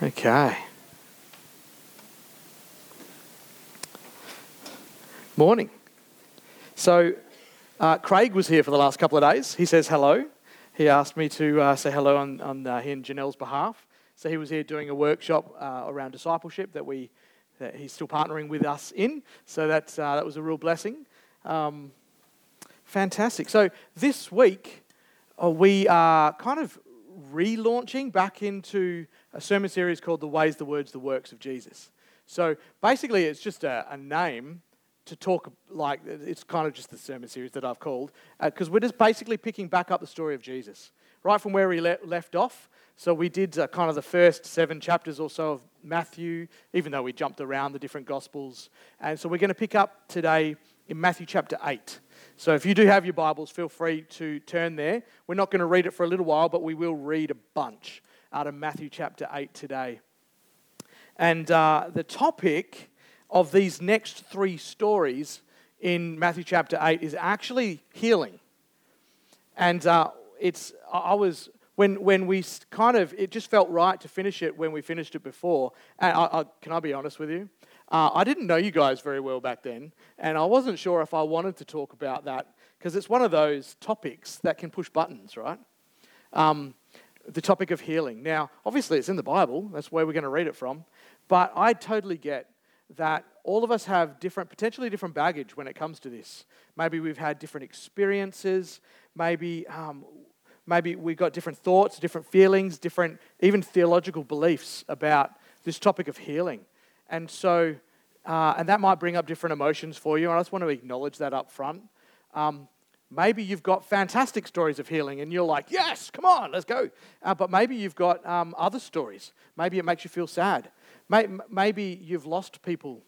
Okay. Morning. So, uh, Craig was here for the last couple of days. He says hello. He asked me to uh, say hello on, on uh, and Janelle's behalf. So, he was here doing a workshop uh, around discipleship that, we, that he's still partnering with us in. So, that's, uh, that was a real blessing. Um, fantastic. So, this week, uh, we are kind of relaunching back into a sermon series called The Ways, the Words, the Works of Jesus. So basically, it's just a, a name to talk like it's kind of just the sermon series that I've called because uh, we're just basically picking back up the story of Jesus right from where we le- left off. So we did uh, kind of the first seven chapters or so of Matthew, even though we jumped around the different gospels. And so we're going to pick up today in Matthew chapter 8. So if you do have your Bibles, feel free to turn there. We're not going to read it for a little while, but we will read a bunch out of Matthew chapter 8 today. And uh, the topic of these next three stories in Matthew chapter 8 is actually healing. And uh, it's, I was, when, when we kind of, it just felt right to finish it when we finished it before. And I, I, can I be honest with you? Uh, I didn't know you guys very well back then, and I wasn't sure if I wanted to talk about that because it's one of those topics that can push buttons, right? Um, the topic of healing. Now, obviously, it's in the Bible, that's where we're going to read it from, but I totally get that all of us have different, potentially different baggage when it comes to this. Maybe we've had different experiences, maybe. Um, maybe we've got different thoughts, different feelings, different even theological beliefs about this topic of healing. And so, uh, and that might bring up different emotions for you. I just want to acknowledge that up front. Um, maybe you've got fantastic stories of healing and you're like, yes, come on, let's go. Uh, but maybe you've got um, other stories. Maybe it makes you feel sad. Maybe you've lost people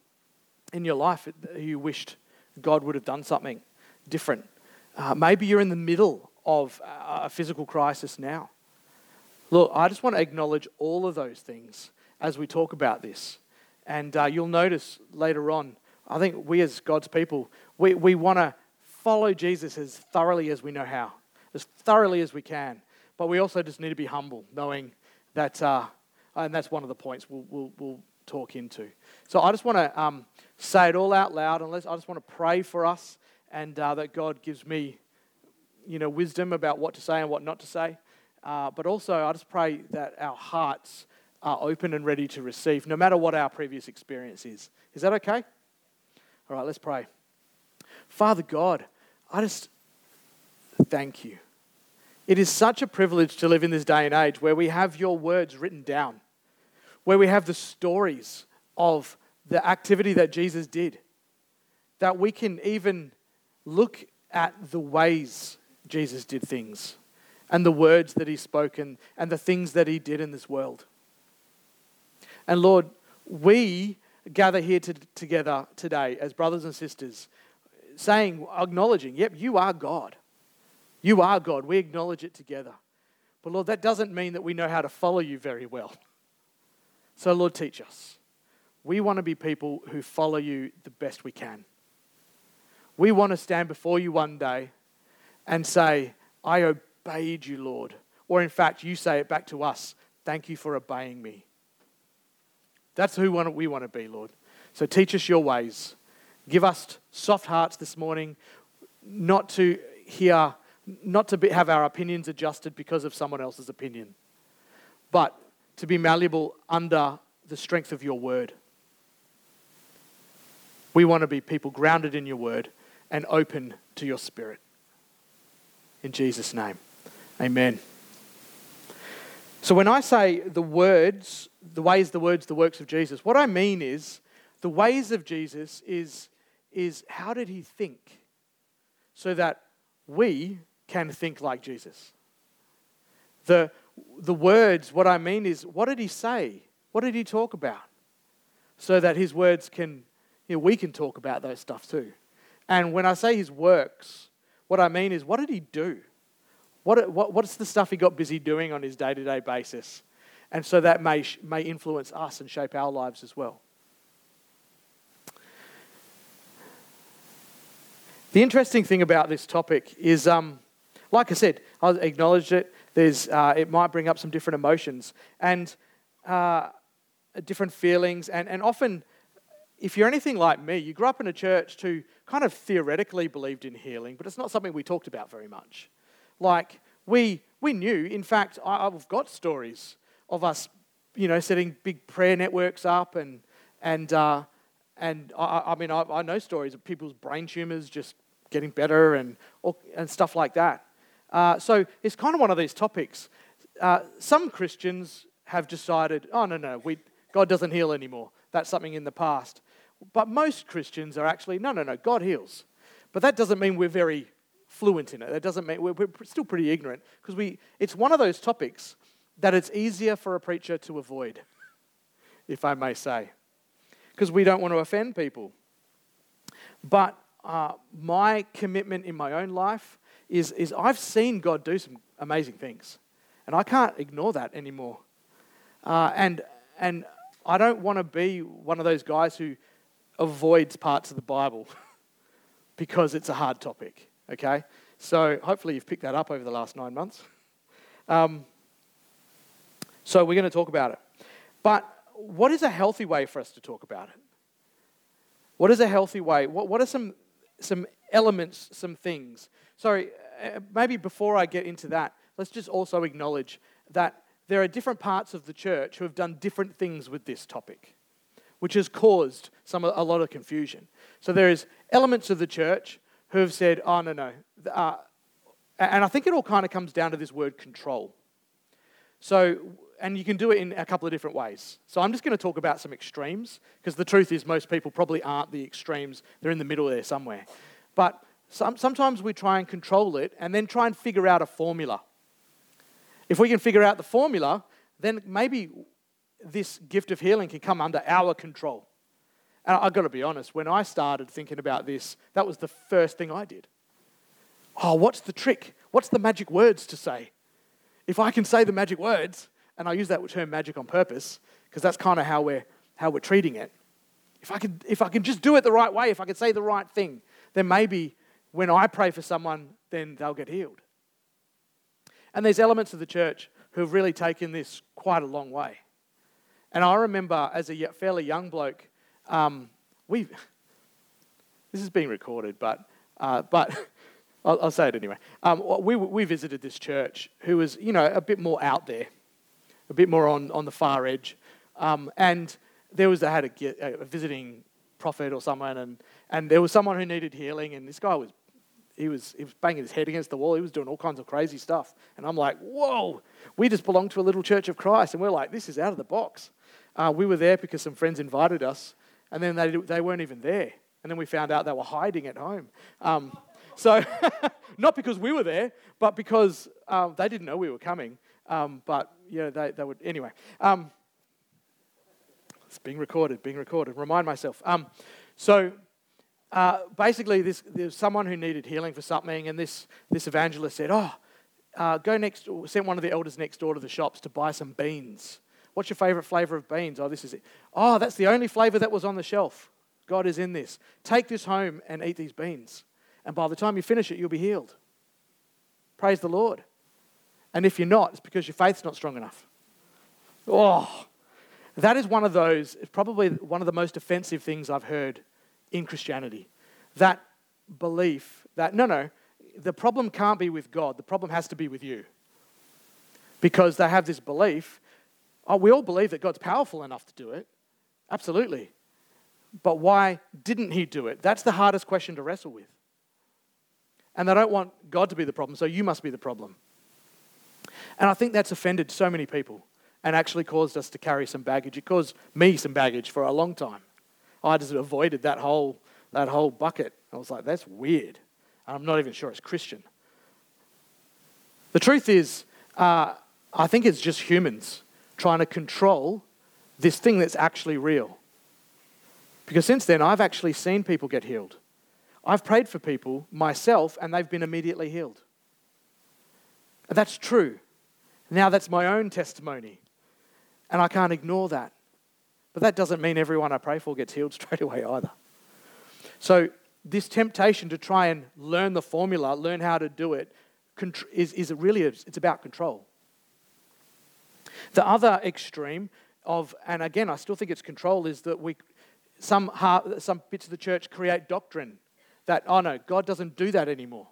in your life who you wished God would have done something different. Uh, maybe you're in the middle of a physical crisis now. Look, I just want to acknowledge all of those things as we talk about this. And uh, you'll notice later on, I think we as God's people, we, we want to follow Jesus as thoroughly as we know how, as thoroughly as we can. But we also just need to be humble, knowing that, uh, and that's one of the points we'll, we'll, we'll talk into. So I just want to um, say it all out loud, and I just want to pray for us, and uh, that God gives me, you know, wisdom about what to say and what not to say. Uh, but also, I just pray that our hearts are open and ready to receive, no matter what our previous experience is. Is that okay? All right, let's pray. Father God, I just thank you. It is such a privilege to live in this day and age where we have your words written down, where we have the stories of the activity that Jesus did, that we can even look at the ways Jesus did things and the words that he spoke and, and the things that he did in this world. And Lord, we gather here to, together today as brothers and sisters, saying, acknowledging, yep, you are God. You are God. We acknowledge it together. But Lord, that doesn't mean that we know how to follow you very well. So, Lord, teach us. We want to be people who follow you the best we can. We want to stand before you one day and say, I obeyed you, Lord. Or in fact, you say it back to us, thank you for obeying me. That's who we want to be, Lord. So teach us your ways. Give us soft hearts this morning, not to hear, not to be, have our opinions adjusted because of someone else's opinion, but to be malleable under the strength of your word. We want to be people grounded in your word and open to your spirit. In Jesus' name, amen. So when I say the words, the ways, the words, the works of Jesus, what I mean is the ways of Jesus is, is how did he think so that we can think like Jesus? The, the words, what I mean is, what did he say? What did he talk about? So that his words can, you know, we can talk about those stuff too. And when I say his works, what I mean is, what did he do? What, what, what's the stuff he got busy doing on his day to day basis? And so that may, may influence us and shape our lives as well. The interesting thing about this topic is, um, like I said, I acknowledged it. There's, uh, it might bring up some different emotions. And uh, different feelings, and, and often, if you're anything like me, you grew up in a church who kind of theoretically believed in healing, but it's not something we talked about very much. Like, we, we knew, in fact, I, I've got stories of us, you know, setting big prayer networks up and, and, uh, and I, I mean, I, I, know stories of people's brain tumors just getting better and, and stuff like that. Uh, so it's kind of one of these topics. Uh, some Christians have decided, oh, no, no, we, God doesn't heal anymore. That's something in the past. But most Christians are actually, no, no, no, God heals. But that doesn't mean we're very fluent in it. That doesn't mean we're, we're still pretty ignorant because we, it's one of those topics that it's easier for a preacher to avoid, if I may say, because we don't want to offend people. But uh, my commitment in my own life is, is I've seen God do some amazing things, and I can't ignore that anymore. Uh, and, and I don't want to be one of those guys who avoids parts of the Bible because it's a hard topic, okay? So hopefully you've picked that up over the last nine months. Um, so we're going to talk about it. But what is a healthy way for us to talk about it? What is a healthy way? What, what are some, some elements, some things? Sorry, uh, maybe before I get into that, let's just also acknowledge that there are different parts of the church who have done different things with this topic, which has caused some, a lot of confusion. So there is elements of the church who have said, oh, no, no. Uh, and I think it all kind of comes down to this word control. So and you can do it in a couple of different ways. So I'm just going to talk about some extremes because the truth is most people probably aren't the extremes. They're in the middle there somewhere. But some, sometimes we try and control it and then try and figure out a formula. If we can figure out the formula, then maybe this gift of healing can come under our control. And I've got to be honest, when I started thinking about this, that was the first thing I did. Oh, what's the trick? What's the magic words to say? If I can say the magic words, and I use that term magic on purpose because that's kind of how we're, how we're treating it. If I, could, if I can just do it the right way, if I can say the right thing, then maybe when I pray for someone, then they'll get healed. And there's elements of the church who have really taken this quite a long way. And I remember as a fairly young bloke, um, we this is being recorded, but, uh, but I'll, I'll, say it anyway. Um, we, we visited this church who was, you know, a bit more out there a bit more on, on the far edge. Um, and there was, they had a, a, visiting prophet or someone, and, and there was someone who needed healing, and this guy was, he was, he was banging his head against the wall. He was doing all kinds of crazy stuff. And I'm like, whoa, we just belong to a little church of Christ. And we're like, this is out of the box. Uh, we were there because some friends invited us, and then they, they weren't even there. And then we found out they were hiding at home. Um, so, not because we were there, but because um, they didn't know we were coming. Um, but yeah, they, they would anyway. Um, it's being recorded, being recorded. Remind myself. Um, so uh, basically, this, there's someone who needed healing for something, and this this evangelist said, "Oh, uh, go next." Sent one of the elders next door to the shops to buy some beans. What's your favorite flavor of beans? Oh, this is it. Oh, that's the only flavor that was on the shelf. God is in this. Take this home and eat these beans. And by the time you finish it, you'll be healed. Praise the Lord. And if you're not, it's because your faith's not strong enough. Oh, that is one of those, it's probably one of the most offensive things I've heard in Christianity. That belief that, no, no, the problem can't be with God, the problem has to be with you. Because they have this belief, oh, we all believe that God's powerful enough to do it. Absolutely. But why didn't he do it? That's the hardest question to wrestle with. And they don't want God to be the problem, so you must be the problem. And I think that's offended so many people and actually caused us to carry some baggage. It caused me some baggage for a long time. I just avoided that whole, that whole bucket. I was like, that's weird. And I'm not even sure it's Christian. The truth is, uh, I think it's just humans trying to control this thing that's actually real. Because since then, I've actually seen people get healed. I've prayed for people myself, and they've been immediately healed. That's true. Now that's my own testimony. And I can't ignore that. But that doesn't mean everyone I pray for gets healed straight away either. So, this temptation to try and learn the formula, learn how to do it, is, is really, it's about control. The other extreme of, and again, I still think it's control, is that we, some, some bits of the church create doctrine that, oh no, God doesn't do that anymore.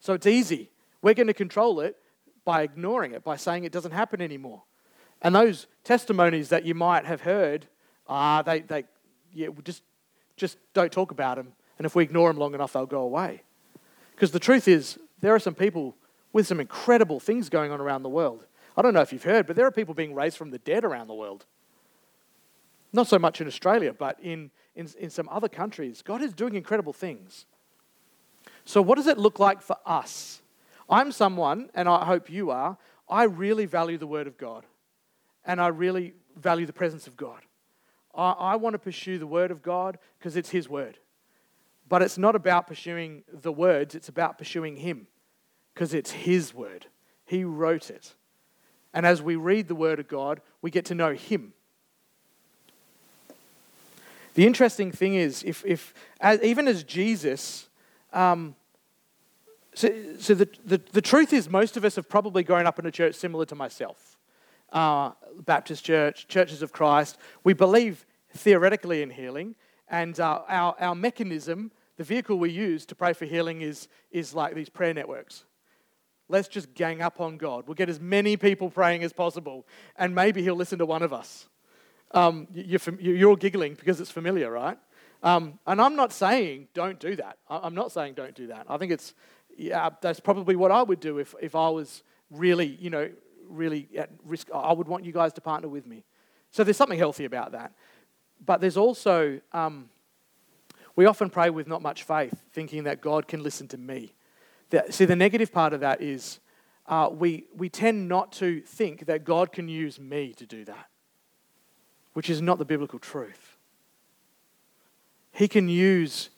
So it's easy. We're going to control it by ignoring it, by saying it doesn't happen anymore. And those testimonies that you might have heard, ah, they, they yeah, just, just don't talk about them. And if we ignore them long enough, they'll go away. Because the truth is, there are some people with some incredible things going on around the world. I don't know if you've heard, but there are people being raised from the dead around the world. Not so much in Australia, but in, in, in some other countries. God is doing incredible things. So, what does it look like for us? I'm someone, and I hope you are, I really value the Word of God. And I really value the presence of God. I, I want to pursue the Word of God because it's His Word. But it's not about pursuing the words, it's about pursuing Him because it's His Word. He wrote it. And as we read the Word of God, we get to know Him. The interesting thing is, if, if as, even as Jesus, um, so, so the, the, the, truth is, most of us have probably grown up in a church similar to myself. Uh, Baptist church, churches of Christ. We believe theoretically in healing, and uh, our, our mechanism, the vehicle we use to pray for healing, is, is like these prayer networks. Let's just gang up on God. We'll get as many people praying as possible, and maybe He'll listen to one of us. Um, you're, you're, all giggling because it's familiar, right? Um, and I'm not saying don't do that. I'm not saying don't do that. I think it's, yeah, that's probably what I would do if, if I was really, you know, really at risk. I would want you guys to partner with me. So there's something healthy about that. But there's also, um, we often pray with not much faith, thinking that God can listen to me. See, the negative part of that is uh, we, we tend not to think that God can use me to do that, which is not the biblical truth. He can use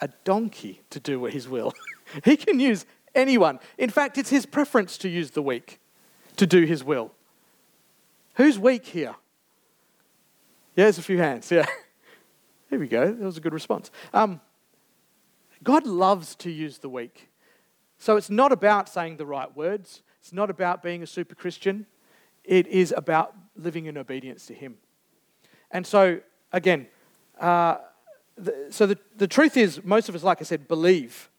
a donkey to do what his will. he can use anyone. In fact, it's his preference to use the weak to do his will. Who's weak here? Yeah, there's a few hands. Yeah. Here we go. That was a good response. Um, God loves to use the weak. So it's not about saying the right words, it's not about being a super Christian. It is about living in obedience to Him. And so, again, uh, the, so the, the truth is, most of us, like I said, believe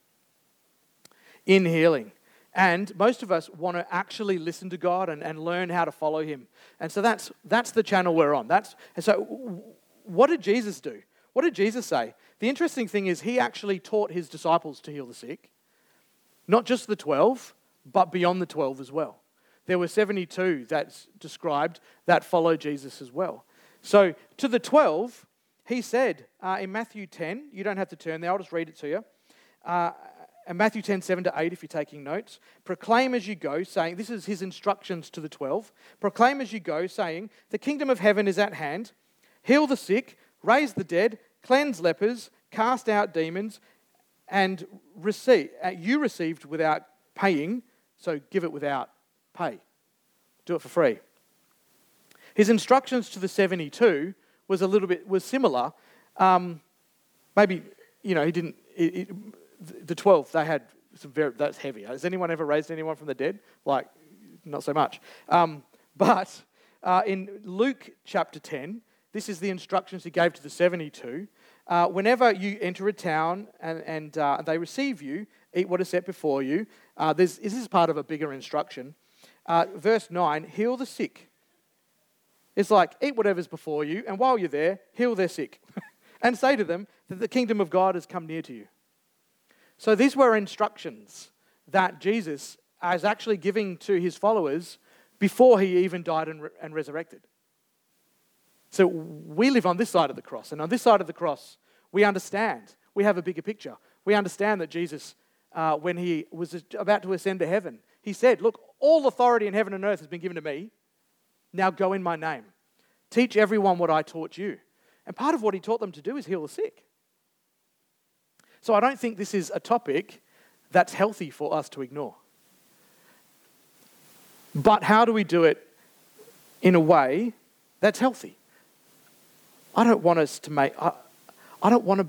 in healing. And most of us want to actually listen to God and, and learn how to follow Him. And so that's, that's the channel we're on. That's, and so, what did Jesus do? What did Jesus say? The interesting thing is, He actually taught His disciples to heal the sick. Not just the 12, but beyond the 12 as well. There were 72 that's described that followed Jesus as well. So to the 12, he said uh, in Matthew 10, you don't have to turn there, I'll just read it to you. Uh, and Matthew 10, 7 to 8, if you're taking notes, proclaim as you go, saying, this is his instructions to the 12. Proclaim as you go, saying, the kingdom of heaven is at hand. Heal the sick, raise the dead, cleanse lepers, cast out demons, and receive, uh, you received without paying, so give it without pay. Do it for free. His instructions to the 72 was a little bit was similar. Um, maybe you know he didn't. It, it, the 12, they had some very, that's heavy. Has anyone ever raised anyone from the dead? Like, not so much. Um, but uh, in Luke chapter 10, this is the instructions he gave to the 72. Uh, whenever you enter a town and, and uh, they receive you, eat what is set before you. Uh, this is part of a bigger instruction. Uh, verse 9 heal the sick. It's like, eat whatever's before you, and while you're there, heal their sick. and say to them that the kingdom of God has come near to you. So these were instructions that Jesus is actually giving to his followers before he even died and, re- and resurrected. So we live on this side of the cross, and on this side of the cross, we understand. We have a bigger picture. We understand that Jesus, uh, when he was about to ascend to heaven, he said, Look, all authority in heaven and earth has been given to me. Now go in my name. Teach everyone what I taught you. And part of what he taught them to do is heal the sick. So I don't think this is a topic that's healthy for us to ignore. But how do we do it in a way that's healthy? I don't want us to make, I, I don't want to,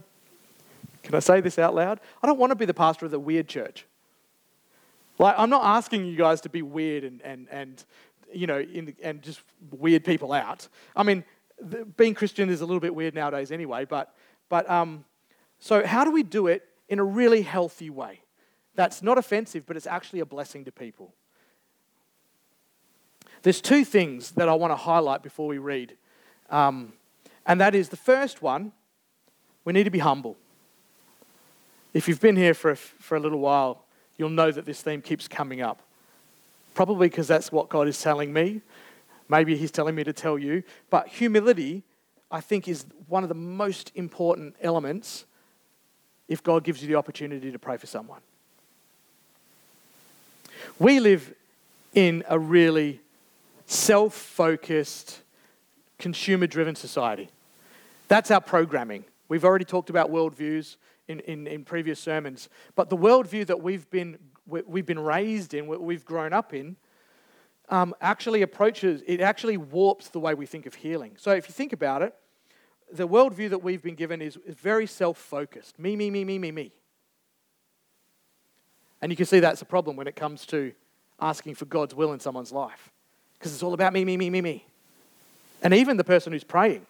can I say this out loud? I don't want to be the pastor of the weird church. Like, I'm not asking you guys to be weird and, and, and you know, in, and just weird people out. I mean, the, being Christian is a little bit weird nowadays anyway, but, but um, so how do we do it in a really healthy way? That's not offensive, but it's actually a blessing to people. There's two things that I want to highlight before we read. Um, and that is the first one, we need to be humble. If you've been here for a, for a little while, you'll know that this theme keeps coming up. Probably because that's what God is telling me. Maybe He's telling me to tell you. But humility, I think, is one of the most important elements if God gives you the opportunity to pray for someone. We live in a really self focused, consumer driven society. That's our programming. We've already talked about worldviews in, in, in, previous sermons, but the worldview that we've been, we've been raised in, we've grown up in, um, actually approaches, it actually warps the way we think of healing. So if you think about it, the worldview that we've been given is, is very self focused me, me, me, me, me, me. And you can see that's a problem when it comes to asking for God's will in someone's life because it's all about me, me, me, me, me. And even the person who's praying,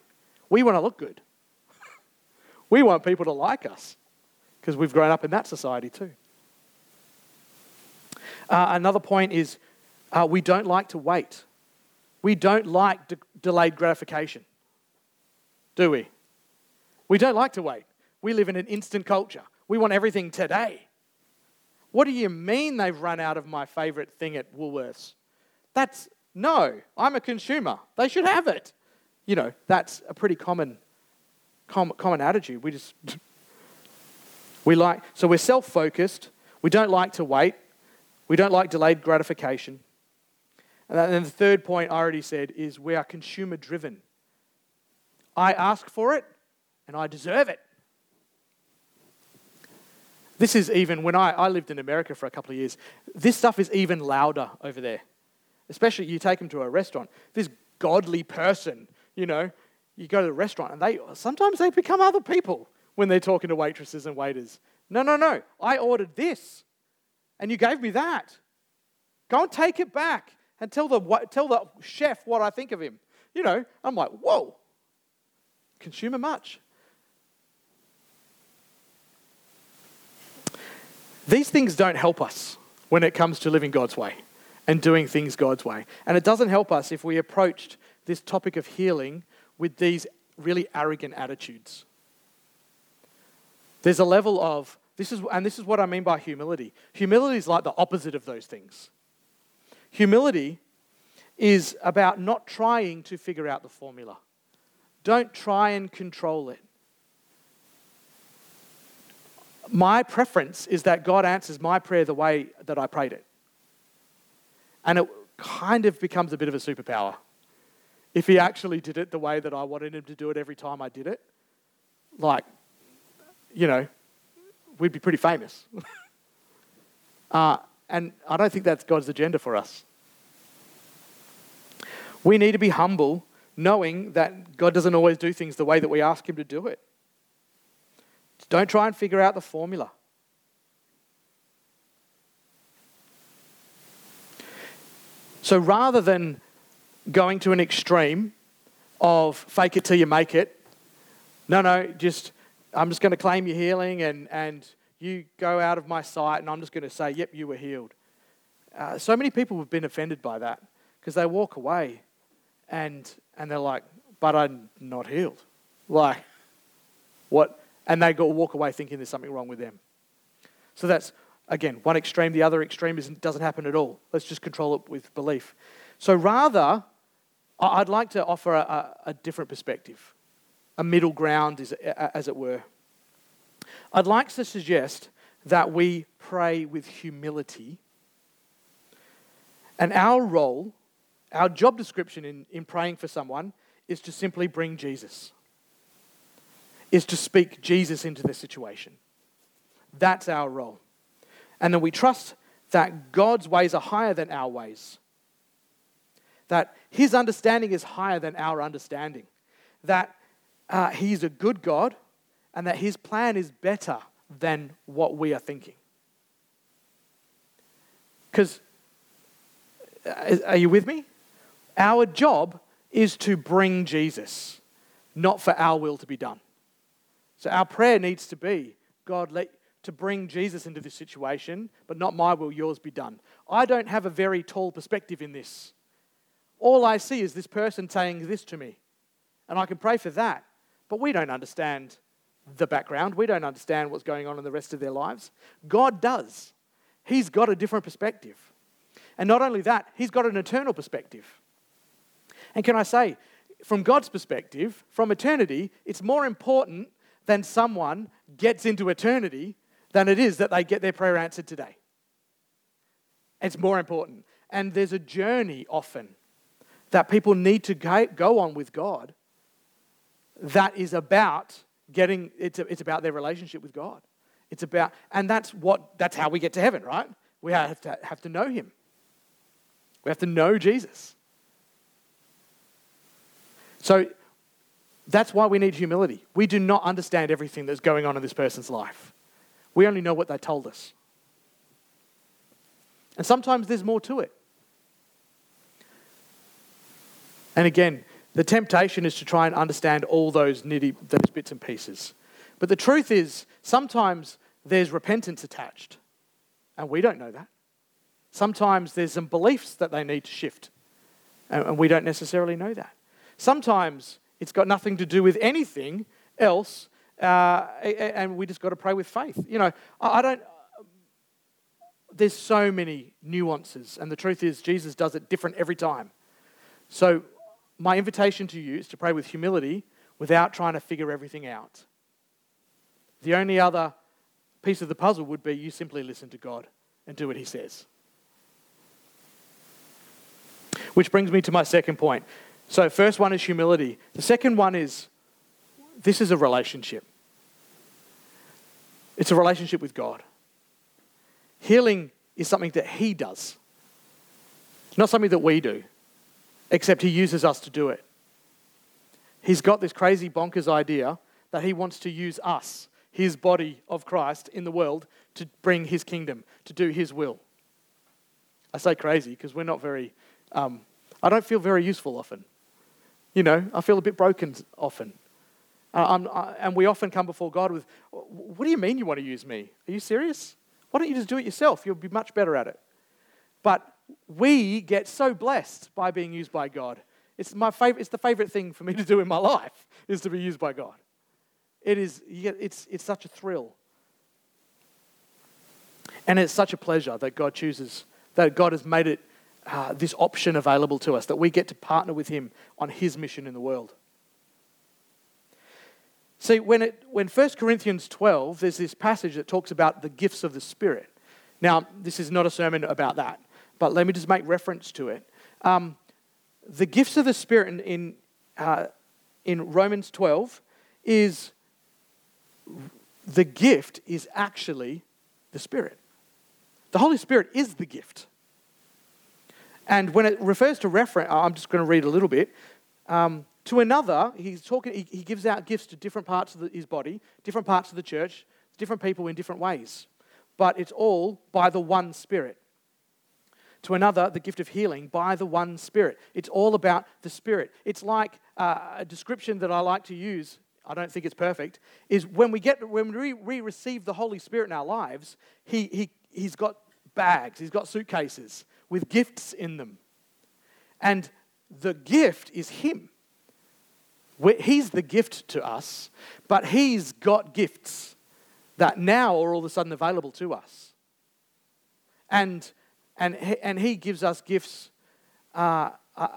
we want to look good. we want people to like us because we've grown up in that society too. Uh, another point is uh, we don't like to wait. We don't like de- delayed gratification, do we? We don't like to wait. We live in an instant culture. We want everything today. What do you mean they've run out of my favorite thing at Woolworths? That's no, I'm a consumer. They should have it. You know, that's a pretty common, common, common attitude. We just, we like, so we're self focused. We don't like to wait. We don't like delayed gratification. And then the third point I already said is we are consumer driven. I ask for it and I deserve it. This is even when I, I lived in America for a couple of years, this stuff is even louder over there especially you take them to a restaurant. This godly person, you know, you go to the restaurant and they sometimes they become other people when they're talking to waitresses and waiters. No, no, no. I ordered this and you gave me that. Go and take it back and tell the, tell the chef what I think of him. You know, I'm like, whoa, consumer much. These things don't help us when it comes to living God's way and doing things God's way. And it doesn't help us if we approached this topic of healing with these really arrogant attitudes. There's a level of this is and this is what I mean by humility. Humility is like the opposite of those things. Humility is about not trying to figure out the formula. Don't try and control it. My preference is that God answers my prayer the way that I prayed it. And it kind of becomes a bit of a superpower. If he actually did it the way that I wanted him to do it every time I did it, like, you know, we'd be pretty famous. uh, and I don't think that's God's agenda for us. We need to be humble, knowing that God doesn't always do things the way that we ask Him to do it. Don't try and figure out the formula. So rather than going to an extreme of fake it till you make it, no, no, just I'm just going to claim your healing and, and you go out of my sight and I'm just going to say, yep, you were healed. Uh, so many people have been offended by that because they walk away and, and they're like, but I'm not healed. Like, what? And they go walk away thinking there's something wrong with them. So that's Again, one extreme, the other extreme is, doesn't happen at all. Let's just control it with belief. So rather, I'd like to offer a, a different perspective, a middle ground, as it were. I'd like to suggest that we pray with humility. And our role, our job description in, in praying for someone is to simply bring Jesus, is to speak Jesus into the situation. That's our role. And then we trust that God's ways are higher than our ways. That His understanding is higher than our understanding. That uh, He's a good God and that His plan is better than what we are thinking. Because, uh, are you with me? Our job is to bring Jesus, not for our will to be done. So our prayer needs to be God, let, to bring Jesus into this situation, but not my will, yours be done. I don't have a very tall perspective in this. All I see is this person saying this to me, and I can pray for that, but we don't understand the background. We don't understand what's going on in the rest of their lives. God does. He's got a different perspective. And not only that, He's got an eternal perspective. And can I say, from God's perspective, from eternity, it's more important than someone gets into eternity than it is that they get their prayer answered today. It's more important. And there's a journey often that people need to go on with God that is about getting, it's, it's about their relationship with God. It's about, and that's what, that's how we get to heaven, right? We have to, have to know Him. We have to know Jesus. So that's why we need humility. We do not understand everything that's going on in this person's life. We only know what they told us. And sometimes there's more to it. And again, the temptation is to try and understand all those nitty, those bits and pieces. But the truth is, sometimes there's repentance attached, and we don't know that. Sometimes there's some beliefs that they need to shift, and we don't necessarily know that. Sometimes it's got nothing to do with anything else, uh, and we just got to pray with faith. You know, I don't. There's so many nuances, and the truth is, Jesus does it different every time. So, my invitation to you is to pray with humility without trying to figure everything out. The only other piece of the puzzle would be you simply listen to God and do what He says. Which brings me to my second point. So, first one is humility. The second one is this is a relationship. It's a relationship with God. Healing is something that He does, not something that we do, except He uses us to do it. He's got this crazy bonkers idea that He wants to use us, His body of Christ in the world, to bring His kingdom, to do His will. I say crazy because we're not very, um, I don't feel very useful often. You know, I feel a bit broken often. Uh, I, and we often come before God with, What do you mean you want to use me? Are you serious? Why don't you just do it yourself? You'll be much better at it. But we get so blessed by being used by God. It's, my favorite, it's the favorite thing for me to do in my life, is to be used by God. It is, it's, it's such a thrill. And it's such a pleasure that God chooses, that God has made it uh, this option available to us, that we get to partner with Him on His mission in the world. See, when, it, when 1 Corinthians 12, there's this passage that talks about the gifts of the Spirit. Now, this is not a sermon about that, but let me just make reference to it. Um, the gifts of the Spirit in, in, uh, in Romans 12 is the gift is actually the Spirit. The Holy Spirit is the gift. And when it refers to reference, I'm just going to read a little bit. Um, to another, he's talking, he, he, gives out gifts to different parts of the, his body, different parts of the church, different people in different ways. But it's all by the one Spirit. To another, the gift of healing by the one Spirit. It's all about the Spirit. It's like uh, a description that I like to use. I don't think it's perfect. Is when we get when we, we receive the Holy Spirit in our lives, he, he he's got bags, he's got suitcases with gifts in them. And the gift is Him. He's the gift to us, but He's got gifts that now are all of a sudden available to us. And, and, and He gives us gifts. Uh, uh,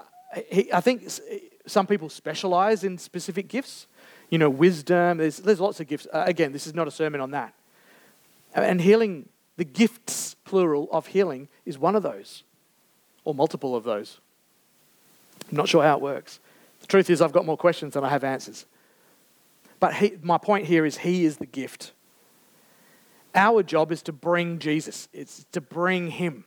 he, I think some people specialize in specific gifts. You know, wisdom, there's, there's lots of gifts. Uh, again, this is not a sermon on that. And healing, the gifts, plural, of healing is one of those or multiple of those. I'm not sure how it works. The truth is, I've got more questions than I have answers. But he, my point here is, He is the gift. Our job is to bring Jesus, it's to bring Him.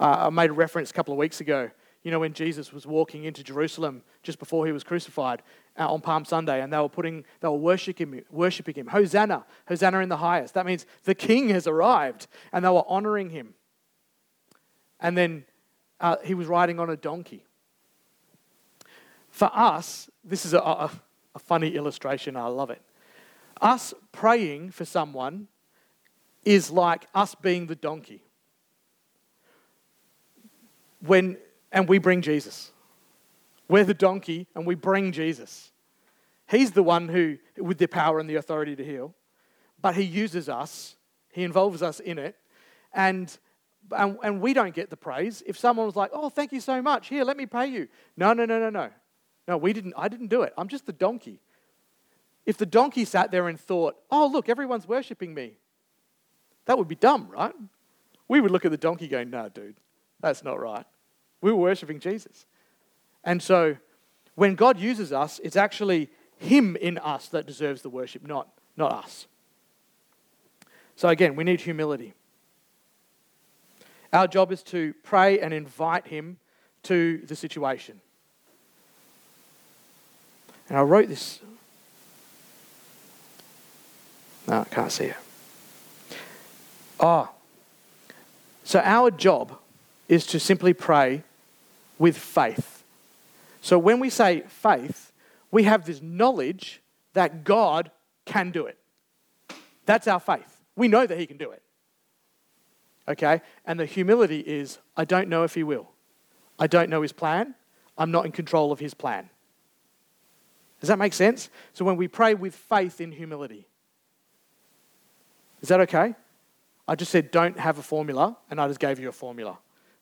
Uh, I made a reference a couple of weeks ago. You know, when Jesus was walking into Jerusalem just before he was crucified uh, on Palm Sunday, and they were putting, they were worshiping worshiping him. Hosanna, Hosanna in the highest. That means the King has arrived, and they were honoring him. And then uh, he was riding on a donkey. For us, this is a, a, a funny illustration. I love it. Us praying for someone is like us being the donkey. When, and we bring Jesus. We're the donkey and we bring Jesus. He's the one who, with the power and the authority to heal, but he uses us, he involves us in it, and, and, and we don't get the praise. If someone was like, oh, thank you so much, here, let me pay you. No, no, no, no, no. No, we didn't, I didn't do it. I'm just the donkey. If the donkey sat there and thought, oh, look, everyone's worshipping me, that would be dumb, right? We would look at the donkey going, no, dude, that's not right. We were worshipping Jesus. And so when God uses us, it's actually Him in us that deserves the worship, not, not us. So again, we need humility. Our job is to pray and invite Him to the situation. And I wrote this no, I can't see it. Oh. So our job is to simply pray with faith. So when we say faith, we have this knowledge that God can do it. That's our faith. We know that He can do it. Okay? And the humility is I don't know if He will. I don't know His plan. I'm not in control of His plan. Does that make sense? So when we pray with faith in humility, is that okay? I just said don't have a formula, and I just gave you a formula.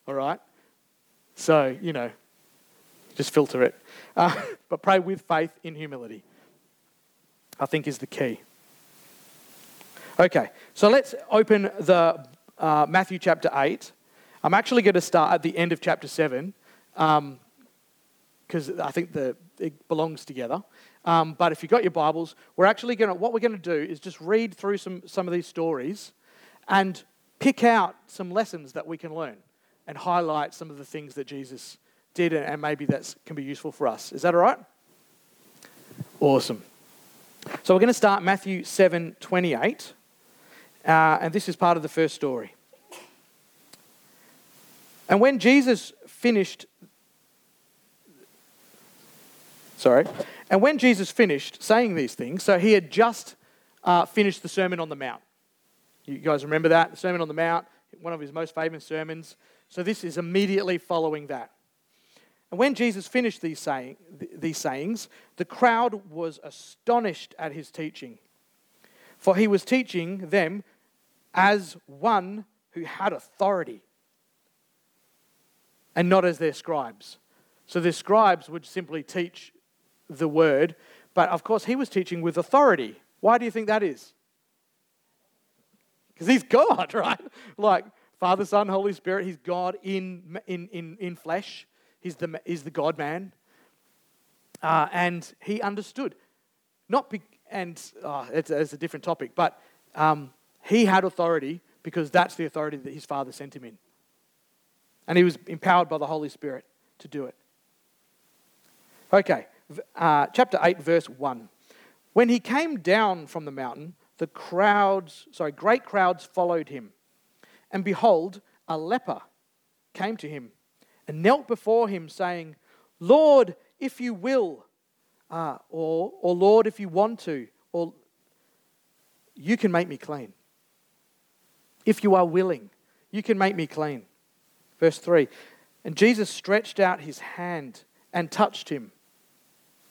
All right? So, you know, just filter it. Uh, but pray with faith in humility, I think is the key. Okay, so let's open the uh, Matthew chapter 8. I'm actually going to start at the end of chapter 7 because um, I think the, it belongs together. Um, but if you've got your Bibles, we're actually going to, what we're going to do is just read through some, some of these stories and pick out some lessons that we can learn and highlight some of the things that Jesus did and, maybe that can be useful for us. Is that all right? Awesome. So we're going to start Matthew 7 28, uh, and this is part of the first story. And when Jesus finished, sorry, and when Jesus finished saying these things, so he had just uh, finished the Sermon on the Mount. You guys remember that? The Sermon on the Mount, one of his most famous sermons. So this is immediately following that. And when Jesus finished these, saying, these sayings, the crowd was astonished at his teaching. For he was teaching them as one who had authority and not as their scribes. So the scribes would simply teach the word. But of course, he was teaching with authority. Why do you think that is? Because he's God, right? Like Father, Son, Holy Spirit, he's God in, in, in, in flesh. He's the, he's the God man. Uh, and he understood. Not be, and oh, it's, it's, a different topic, but um, he had authority because that's the authority that his Father sent him in. And he was empowered by the Holy Spirit to do it. Okay, uh, chapter 8, verse 1. When he came down from the mountain, the crowds, sorry, great crowds followed him. And behold, a leper came to him and knelt before him, saying, Lord, if you will, uh, or, or Lord, if you want to, or you can make me clean. If you are willing, you can make me clean. Verse 3 And Jesus stretched out his hand and touched him.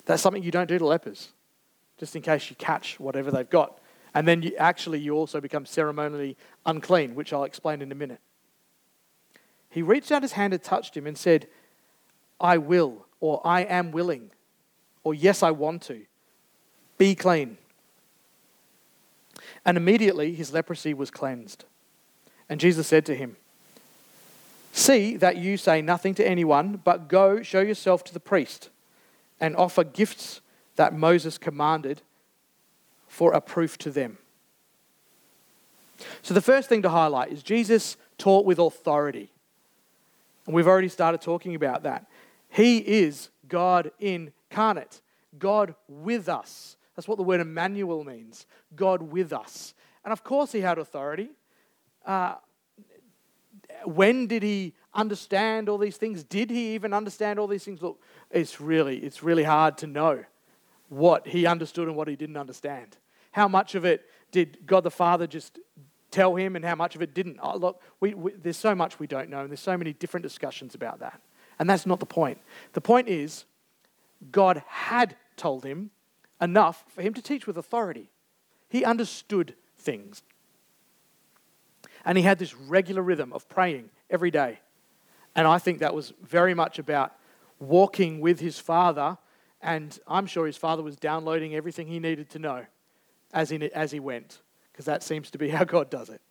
That's something you don't do to lepers, just in case you catch whatever they've got. And then you, actually, you also become ceremonially unclean, which I'll explain in a minute. He reached out his hand and touched him and said, I will, or I am willing, or yes, I want to. Be clean. And immediately his leprosy was cleansed. And Jesus said to him, See that you say nothing to anyone, but go show yourself to the priest and offer gifts that Moses commanded for a proof to them. So, the first thing to highlight is Jesus taught with authority. And we've already started talking about that. He is God incarnate, God with us. That's what the word Emmanuel means God with us. And of course, he had authority. Uh, when did he understand all these things? Did he even understand all these things? Look, it's really, it's really hard to know what he understood and what he didn't understand. How much of it did God the Father just tell him and how much of it didn't? Oh, look, we, we, there's so much we don't know, and there's so many different discussions about that. And that's not the point. The point is, God had told him enough for him to teach with authority. He understood things. And he had this regular rhythm of praying every day. And I think that was very much about walking with his father. And I'm sure his father was downloading everything he needed to know as, in, as he went, because that seems to be how God does it.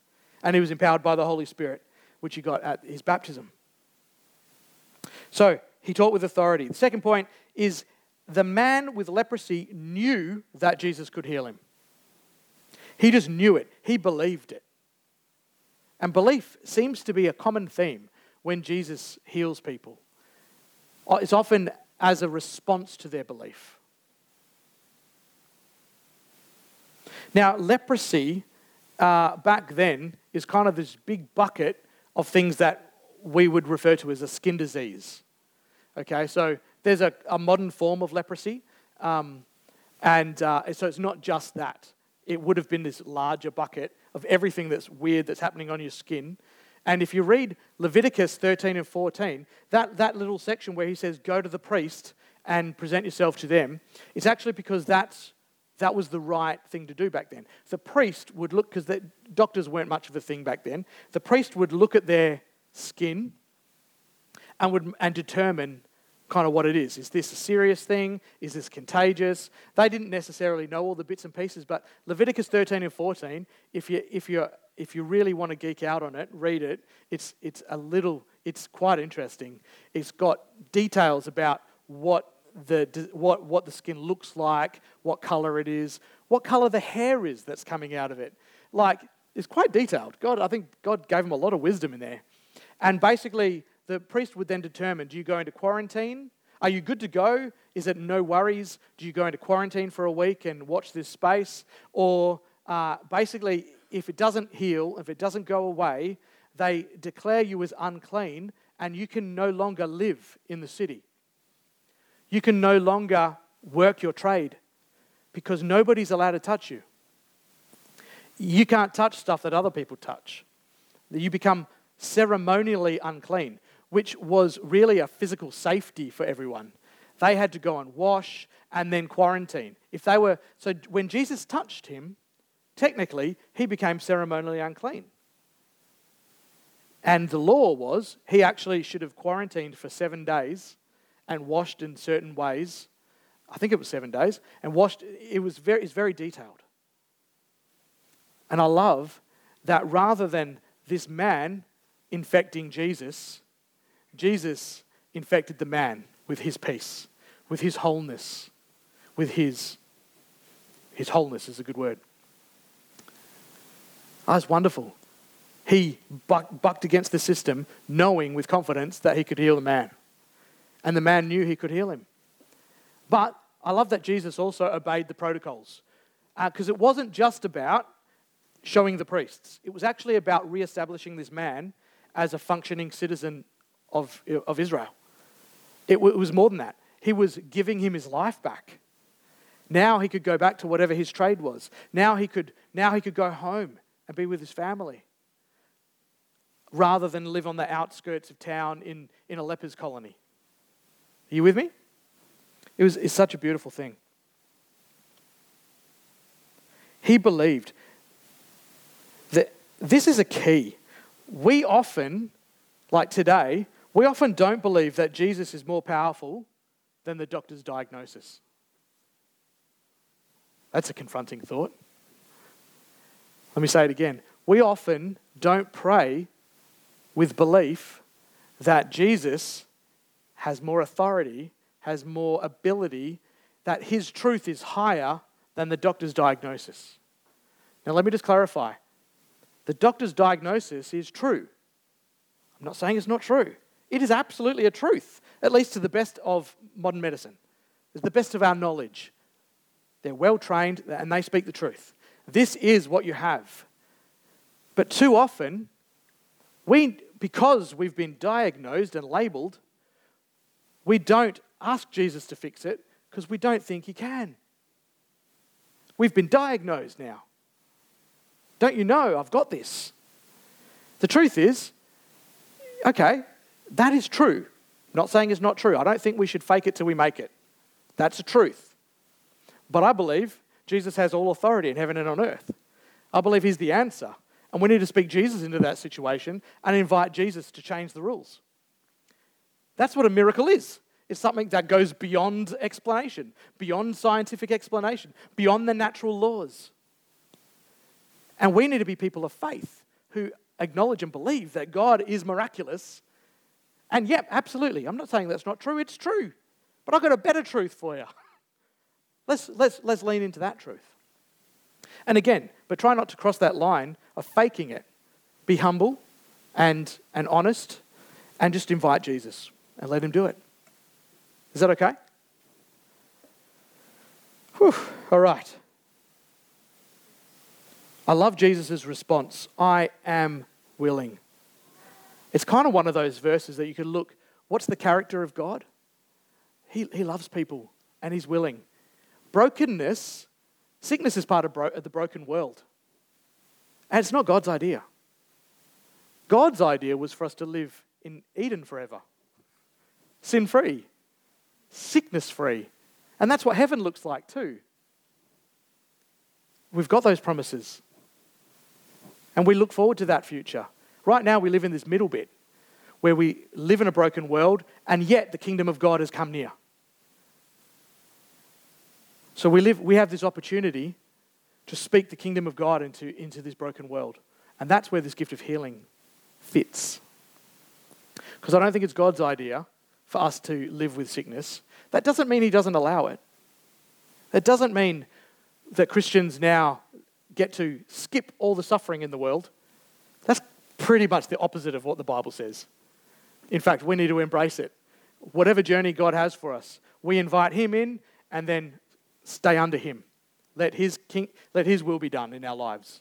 And he was empowered by the Holy Spirit, which he got at his baptism. So he taught with authority. The second point is the man with leprosy knew that Jesus could heal him. He just knew it, he believed it. And belief seems to be a common theme when Jesus heals people. Uh, it's often as a response to their belief. Now, leprosy uh, back then is kind of this big bucket of things that we would refer to as a skin disease. Okay, so there's a, a modern form of leprosy, um, and uh, so it's not just that. It would have been this larger bucket of everything that's weird that's happening on your skin. And if you read Leviticus 13 and 14, that, that little section where he says, Go to the priest and present yourself to them, it's actually because that's, that was the right thing to do back then. The priest would look, because doctors weren't much of a thing back then, the priest would look at their skin and, would, and determine kind of what it is. Is this a serious thing? Is this contagious? They didn't necessarily know all the bits and pieces, but Leviticus 13 and 14, if you, if you, if you really want to geek out on it, read it. It's, it's a little, it's quite interesting. It's got details about what the, what, what the skin looks like, what color it is, what color the hair is that's coming out of it. Like, it's quite detailed. God, I think God gave him a lot of wisdom in there. And basically, the priest would then determine do you go into quarantine? Are you good to go? Is it no worries? Do you go into quarantine for a week and watch this space? Or uh, basically, if it doesn't heal, if it doesn't go away, they declare you as unclean and you can no longer live in the city. You can no longer work your trade because nobody's allowed to touch you. You can't touch stuff that other people touch. You become ceremonially unclean which was really a physical safety for everyone. They had to go and wash and then quarantine. If they were so when Jesus touched him, technically he became ceremonially unclean. And the law was he actually should have quarantined for 7 days and washed in certain ways. I think it was 7 days and washed it was very it's very detailed. And I love that rather than this man infecting Jesus, Jesus infected the man with his peace, with his wholeness, with his, his wholeness is a good word. Oh, that's wonderful. He buck, bucked against the system, knowing with confidence that he could heal the man. And the man knew he could heal him. But I love that Jesus also obeyed the protocols. Because uh, it wasn't just about showing the priests, it was actually about re establishing this man as a functioning citizen of, of Israel. It, it was more than that. He was giving him his life back. Now he could go back to whatever his trade was. Now he could, now he could go home and be with his family rather than live on the outskirts of town in, in a leper's colony. Are you with me? It was it's such a beautiful thing. He believed that this is a key. We often, like today, we often don't believe that Jesus is more powerful than the doctor's diagnosis. That's a confronting thought. Let me say it again. We often don't pray with belief that Jesus has more authority, has more ability, that his truth is higher than the doctor's diagnosis. Now, let me just clarify. The doctor's diagnosis is true. I'm not saying it's not true. It is absolutely a truth, at least to the best of modern medicine. It's the best of our knowledge. They're well trained and they speak the truth. This is what you have. But too often, we, because we've been diagnosed and labeled, we don't ask Jesus to fix it because we don't think he can. We've been diagnosed now. Don't you know I've got this? The truth is, okay, that is true. I'm not saying it's not true. I don't think we should fake it till we make it. That's the truth. But I believe Jesus has all authority in heaven and on earth. I believe he's the answer. And we need to speak Jesus into that situation and invite Jesus to change the rules. That's what a miracle is. It's something that goes beyond explanation, beyond scientific explanation, beyond the natural laws. And we need to be people of faith who acknowledge and believe that God is miraculous. And yep, absolutely. I'm not saying that's not true, it's true. But I've got a better truth for you. Let's, let's, let's lean into that truth. And again, but try not to cross that line of faking it. Be humble and, and honest and just invite Jesus and let him do it. Is that okay? Whew, all right. I love Jesus' response I am willing. It's kind of one of those verses that you could look what's the character of God? He, he loves people and he's willing. Brokenness, sickness is part of bro- the broken world. And it's not God's idea. God's idea was for us to live in Eden forever, sin free, sickness free. And that's what heaven looks like too. We've got those promises. And we look forward to that future. Right now, we live in this middle bit where we live in a broken world, and yet the kingdom of God has come near. So we, live, we have this opportunity to speak the kingdom of God into, into this broken world. And that's where this gift of healing fits. Because I don't think it's God's idea for us to live with sickness. That doesn't mean He doesn't allow it. That doesn't mean that Christians now get to skip all the suffering in the world. That's pretty much the opposite of what the Bible says. In fact, we need to embrace it. Whatever journey God has for us, we invite Him in and then stay under Him. Let His, king, let his will be done in our lives.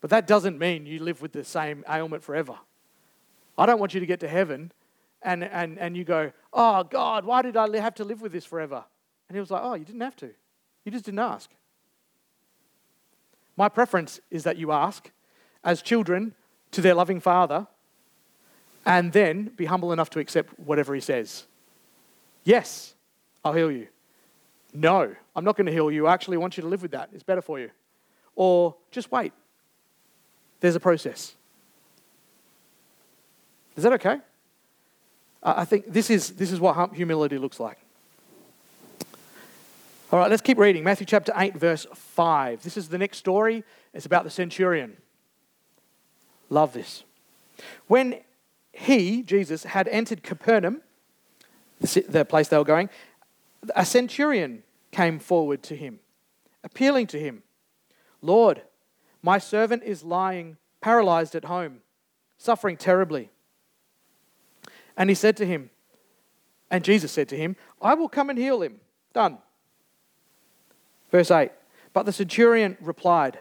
But that doesn't mean you live with the same ailment forever. I don't want you to get to heaven and, and, and you go, Oh, God, why did I have to live with this forever? And He was like, Oh, you didn't have to. You just didn't ask. My preference is that you ask as children to their loving father and then be humble enough to accept whatever he says. Yes, I'll heal you. No, I'm not going to heal you. I actually want you to live with that. It's better for you. Or just wait. There's a process. Is that okay? I think this is, this is what humility looks like. All right, let's keep reading. Matthew chapter 8, verse 5. This is the next story. It's about the centurion. Love this. When he, Jesus, had entered Capernaum, the place they were going, a centurion came forward to him, appealing to him Lord, my servant is lying paralyzed at home, suffering terribly. And he said to him, and Jesus said to him, I will come and heal him. Done. Verse 8 But the centurion replied,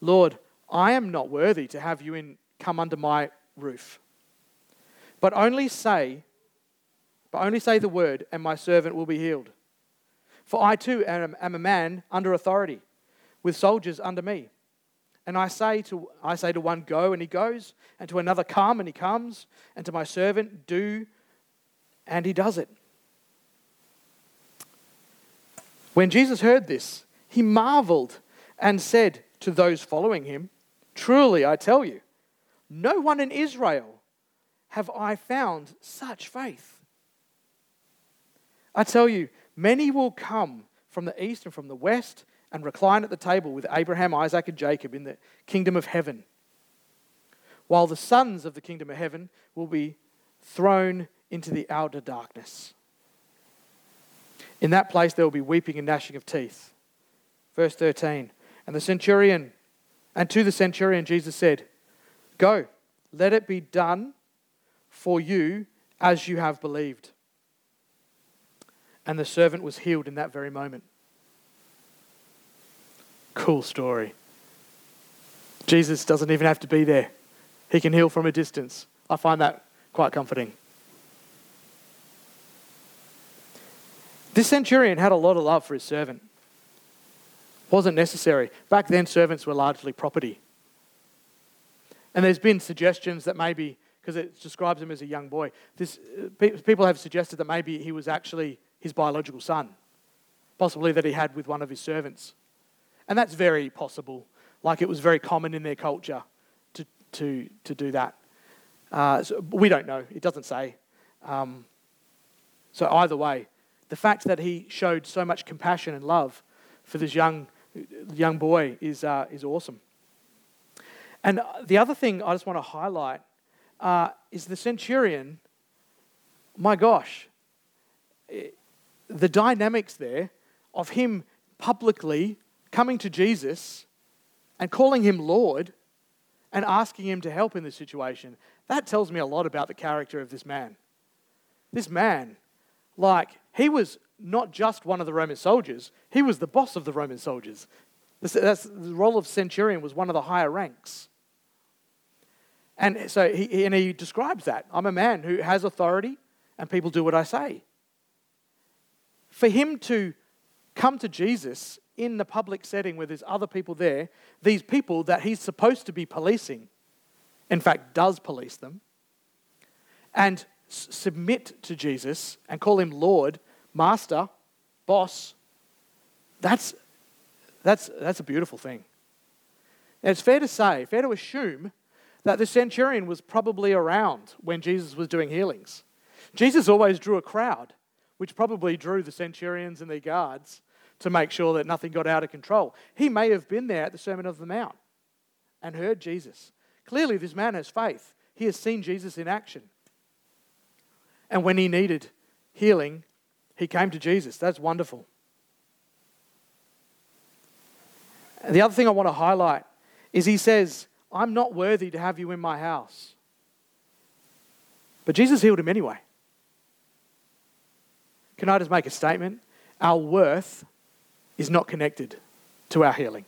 Lord, I am not worthy to have you in, come under my roof. But only say, but only say the word, and my servant will be healed. For I too am, am a man under authority, with soldiers under me. And I say to I say to one, go, and he goes, and to another, come, and he comes, and to my servant, do, and he does it. When Jesus heard this, he marveled and said to those following him, Truly, I tell you, no one in Israel have I found such faith. I tell you, many will come from the east and from the west and recline at the table with Abraham, Isaac, and Jacob in the kingdom of heaven, while the sons of the kingdom of heaven will be thrown into the outer darkness. In that place there will be weeping and gnashing of teeth. Verse 13. And the centurion, and to the centurion, Jesus said, Go, let it be done for you as you have believed. And the servant was healed in that very moment. Cool story. Jesus doesn't even have to be there. He can heal from a distance. I find that quite comforting. This centurion had a lot of love for his servant. Wasn't necessary. Back then, servants were largely property. And there's been suggestions that maybe, because it describes him as a young boy, this, uh, people have suggested that maybe he was actually his biological son, possibly that he had with one of his servants. And that's very possible. Like it was very common in their culture to, to, to do that. Uh, so we don't know. It doesn't say. Um, so either way, the fact that he showed so much compassion and love for this young, young boy is, uh, is awesome. And the other thing I just want to highlight uh, is the centurion. My gosh, the dynamics there of him publicly coming to Jesus and calling him Lord and asking him to help in this situation, that tells me a lot about the character of this man. This man, like, he was not just one of the Roman soldiers, he was the boss of the Roman soldiers. That's, the role of centurion was one of the higher ranks. And so he, and he describes that. I'm a man who has authority and people do what I say. For him to come to Jesus in the public setting where there's other people there, these people that he's supposed to be policing, in fact, does police them, and s- submit to Jesus and call him Lord, Master, Boss, that's, that's, that's a beautiful thing. And it's fair to say, fair to assume, that the centurion was probably around when Jesus was doing healings. Jesus always drew a crowd, which probably drew the centurions and their guards to make sure that nothing got out of control. He may have been there at the Sermon of the Mount and heard Jesus. Clearly, this man has faith. He has seen Jesus in action. And when he needed healing, he came to Jesus. That's wonderful. And the other thing I want to highlight is he says, I'm not worthy to have you in my house. But Jesus healed him anyway. Can I just make a statement? Our worth is not connected to our healing.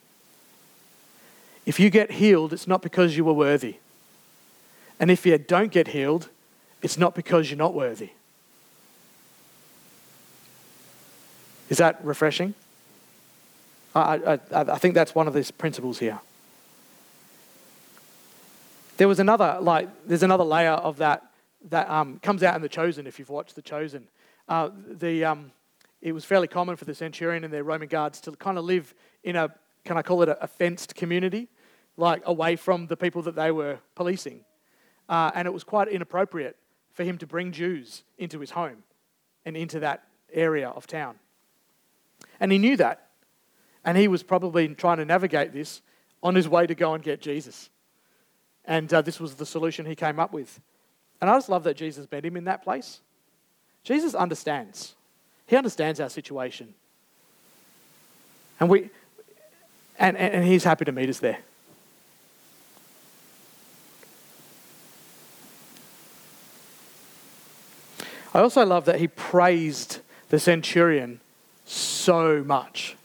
If you get healed, it's not because you were worthy. And if you don't get healed, it's not because you're not worthy. Is that refreshing? I, I, I think that's one of these principles here. There was another, like, there's another layer of that that um, comes out in The Chosen, if you've watched The Chosen. Uh, the, um, it was fairly common for the centurion and their Roman guards to kind of live in a, can I call it a, a fenced community, like away from the people that they were policing. Uh, and it was quite inappropriate for him to bring Jews into his home and into that area of town. And he knew that. And he was probably trying to navigate this on his way to go and get Jesus. And uh, this was the solution he came up with. And I just love that Jesus met him in that place. Jesus understands. He understands our situation. And, we, and, and he's happy to meet us there. I also love that he praised the centurion so much.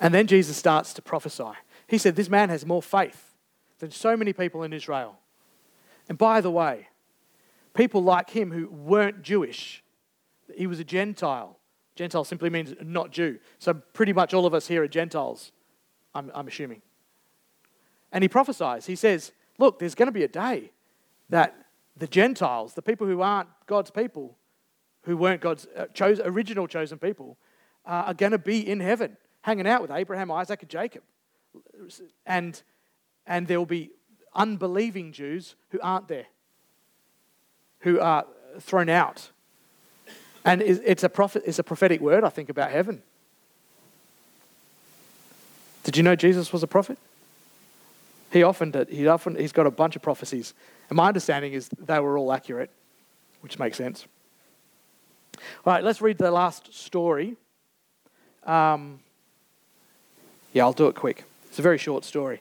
And then Jesus starts to prophesy. He said, This man has more faith than so many people in Israel. And by the way, people like him who weren't Jewish he was a Gentile. Gentile simply means not Jew. So pretty much all of us here are Gentiles, I'm, I'm assuming. And he prophesies. He says, Look, there's going to be a day that the Gentiles, the people who aren't God's people, who weren't God's uh, chose, original chosen people, uh, are going to be in heaven, hanging out with Abraham, Isaac, and Jacob. And, and there will be unbelieving Jews who aren't there, who are thrown out and it's a, prophet, it's a prophetic word, I think, about heaven. Did you know Jesus was a prophet? He often did. He often, he's got a bunch of prophecies. And my understanding is they were all accurate, which makes sense. All right, let's read the last story. Um, yeah, I'll do it quick. It's a very short story.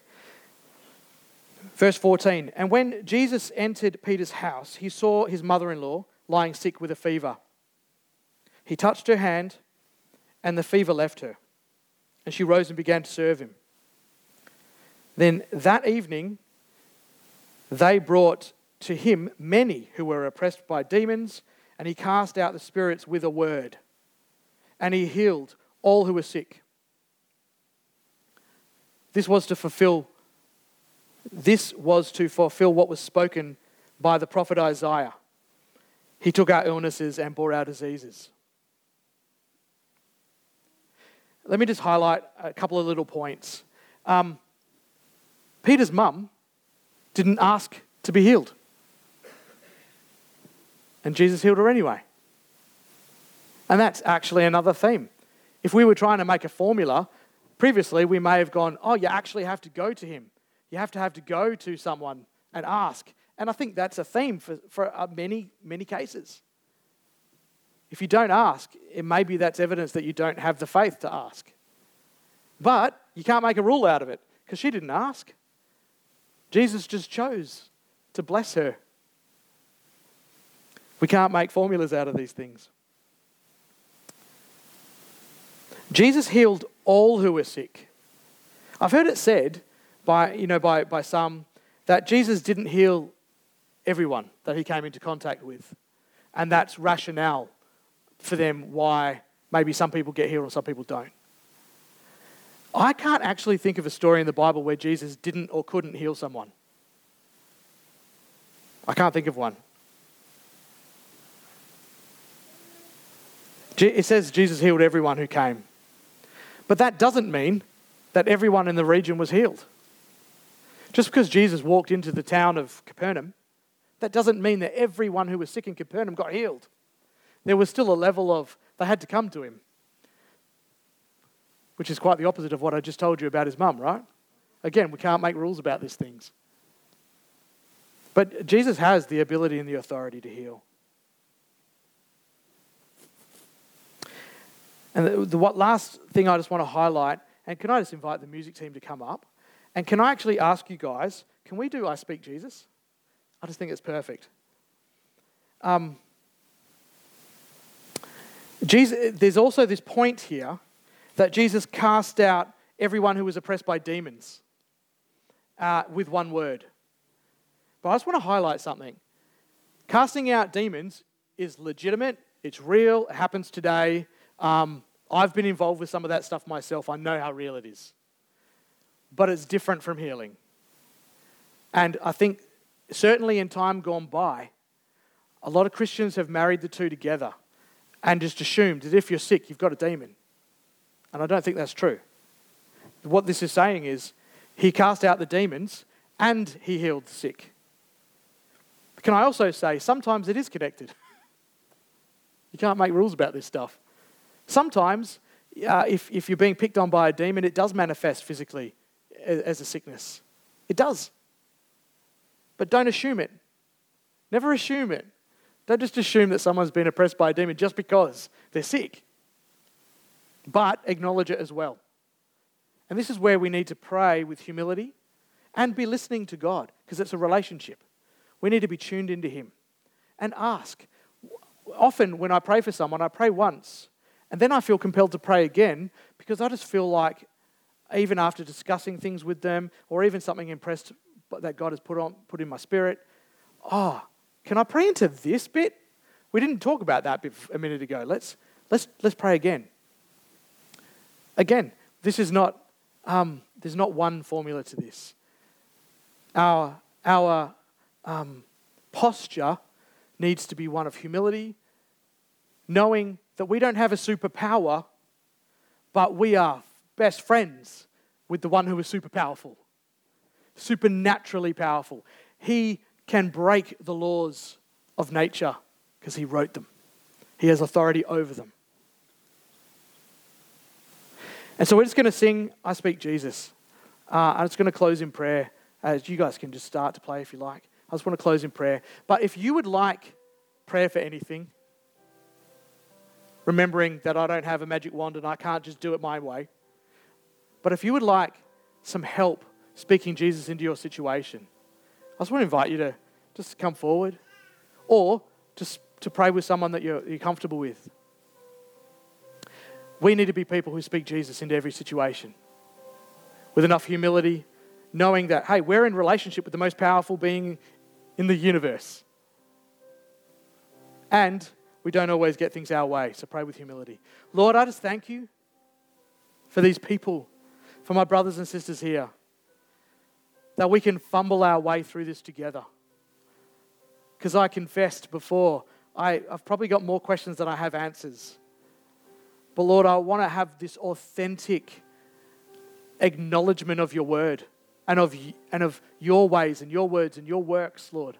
Verse 14 And when Jesus entered Peter's house, he saw his mother in law lying sick with a fever. He touched her hand, and the fever left her, and she rose and began to serve him. Then that evening, they brought to him many who were oppressed by demons, and he cast out the spirits with a word, and he healed all who were sick. This was to fulfill this was to fulfill what was spoken by the prophet Isaiah. He took our illnesses and bore our diseases. Let me just highlight a couple of little points. Um, Peter's mum didn't ask to be healed. And Jesus healed her anyway. And that's actually another theme. If we were trying to make a formula, previously we may have gone, oh, you actually have to go to him. You have to have to go to someone and ask. And I think that's a theme for, for uh, many, many cases. If you don't ask, it may be that's evidence that you don't have the faith to ask. But you can't make a rule out of it because she didn't ask. Jesus just chose to bless her. We can't make formulas out of these things. Jesus healed all who were sick. I've heard it said by, you know, by, by some that Jesus didn't heal everyone that he came into contact with. And that's rationale for them why maybe some people get healed and some people don't. I can't actually think of a story in the Bible where Jesus didn't or couldn't heal someone. I can't think of one. It says Jesus healed everyone who came. But that doesn't mean that everyone in the region was healed. Just because Jesus walked into the town of Capernaum, that doesn't mean that everyone who was sick in Capernaum got healed. There was still a level of, they had to come to him, which is quite the opposite of what I just told you about his mum, right? Again, we can't make rules about these things. But Jesus has the ability and the authority to heal. And the, the what last thing I just want to highlight, and can I just invite the music team to come up? And can I actually ask you guys, can we do I Speak Jesus? I just think it's perfect. Um, Jesus, there's also this point here that Jesus cast out everyone who was oppressed by demons uh, with one word. But I just want to highlight something. Casting out demons is legitimate, it's real, it happens today. Um, I've been involved with some of that stuff myself. I know how real it is but it's different from healing. And I think, certainly in time gone by, a lot of Christians have married the two together and just assumed that if you're sick, you've got a demon. And I don't think that's true. What this is saying is, he cast out the demons and he healed the sick. Can I also say, sometimes it is connected. you can't make rules about this stuff. Sometimes, uh, if, if you're being picked on by a demon, it does manifest physically as a sickness. It does. But don't assume it. Never assume it. Don't just assume that someone's been oppressed by a demon just because they're sick. But acknowledge it as well. And this is where we need to pray with humility and be listening to God because it's a relationship. We need to be tuned into Him and ask. Often, when I pray for someone, I pray once and then I feel compelled to pray again because I just feel like even after discussing things with them, or even something impressed that God has put on put in my spirit. Oh, can I pray into this bit? We didn't talk about that a minute ago. Let's let's let's pray again. Again, this is not um, there's not one formula to this. Our our um, posture needs to be one of humility, knowing that we don't have a superpower, but we are best friends with the one who is super powerful, supernaturally powerful. He can break the laws of nature because he wrote them, he has authority over them. And so we're just going to sing I Speak Jesus. Uh, and it's going to close in prayer. As you guys can just start to play if you like. I just want to close in prayer. But if you would like prayer for anything, remembering that I don't have a magic wand and I can't just do it my way, but if you would like some help speaking Jesus into your situation, I just want to invite you to just come forward or just to pray with someone that you're, you're comfortable with. We need to be people who speak Jesus into every situation with enough humility, knowing that, hey, we're in relationship with the most powerful being in the universe. And we don't always get things our way, so pray with humility. Lord, I just thank you for these people, for my brothers and sisters here, that we can fumble our way through this together. Because I confessed before, I, I've probably got more questions than I have answers. But Lord, I want to have this authentic acknowledgement of your word and of, and of your ways and your words and your works, Lord.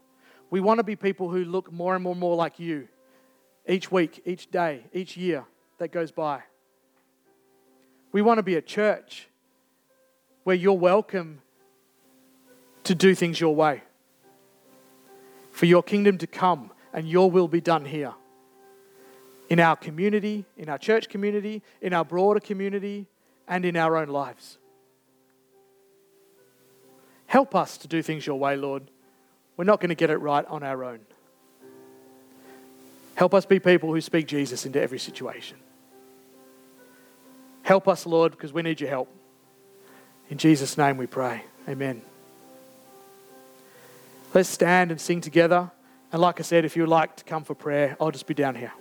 We want to be people who look more and more and more like you each week, each day, each year that goes by. We want to be a church where you're welcome to do things your way, for your kingdom to come and your will be done here. In our community, in our church community, in our broader community, and in our own lives. Help us to do things your way, Lord. We're not going to get it right on our own. Help us be people who speak Jesus into every situation. Help us, Lord, because we need your help. In Jesus' name we pray. Amen. Let's stand and sing together. And like I said, if you'd like to come for prayer, I'll just be down here.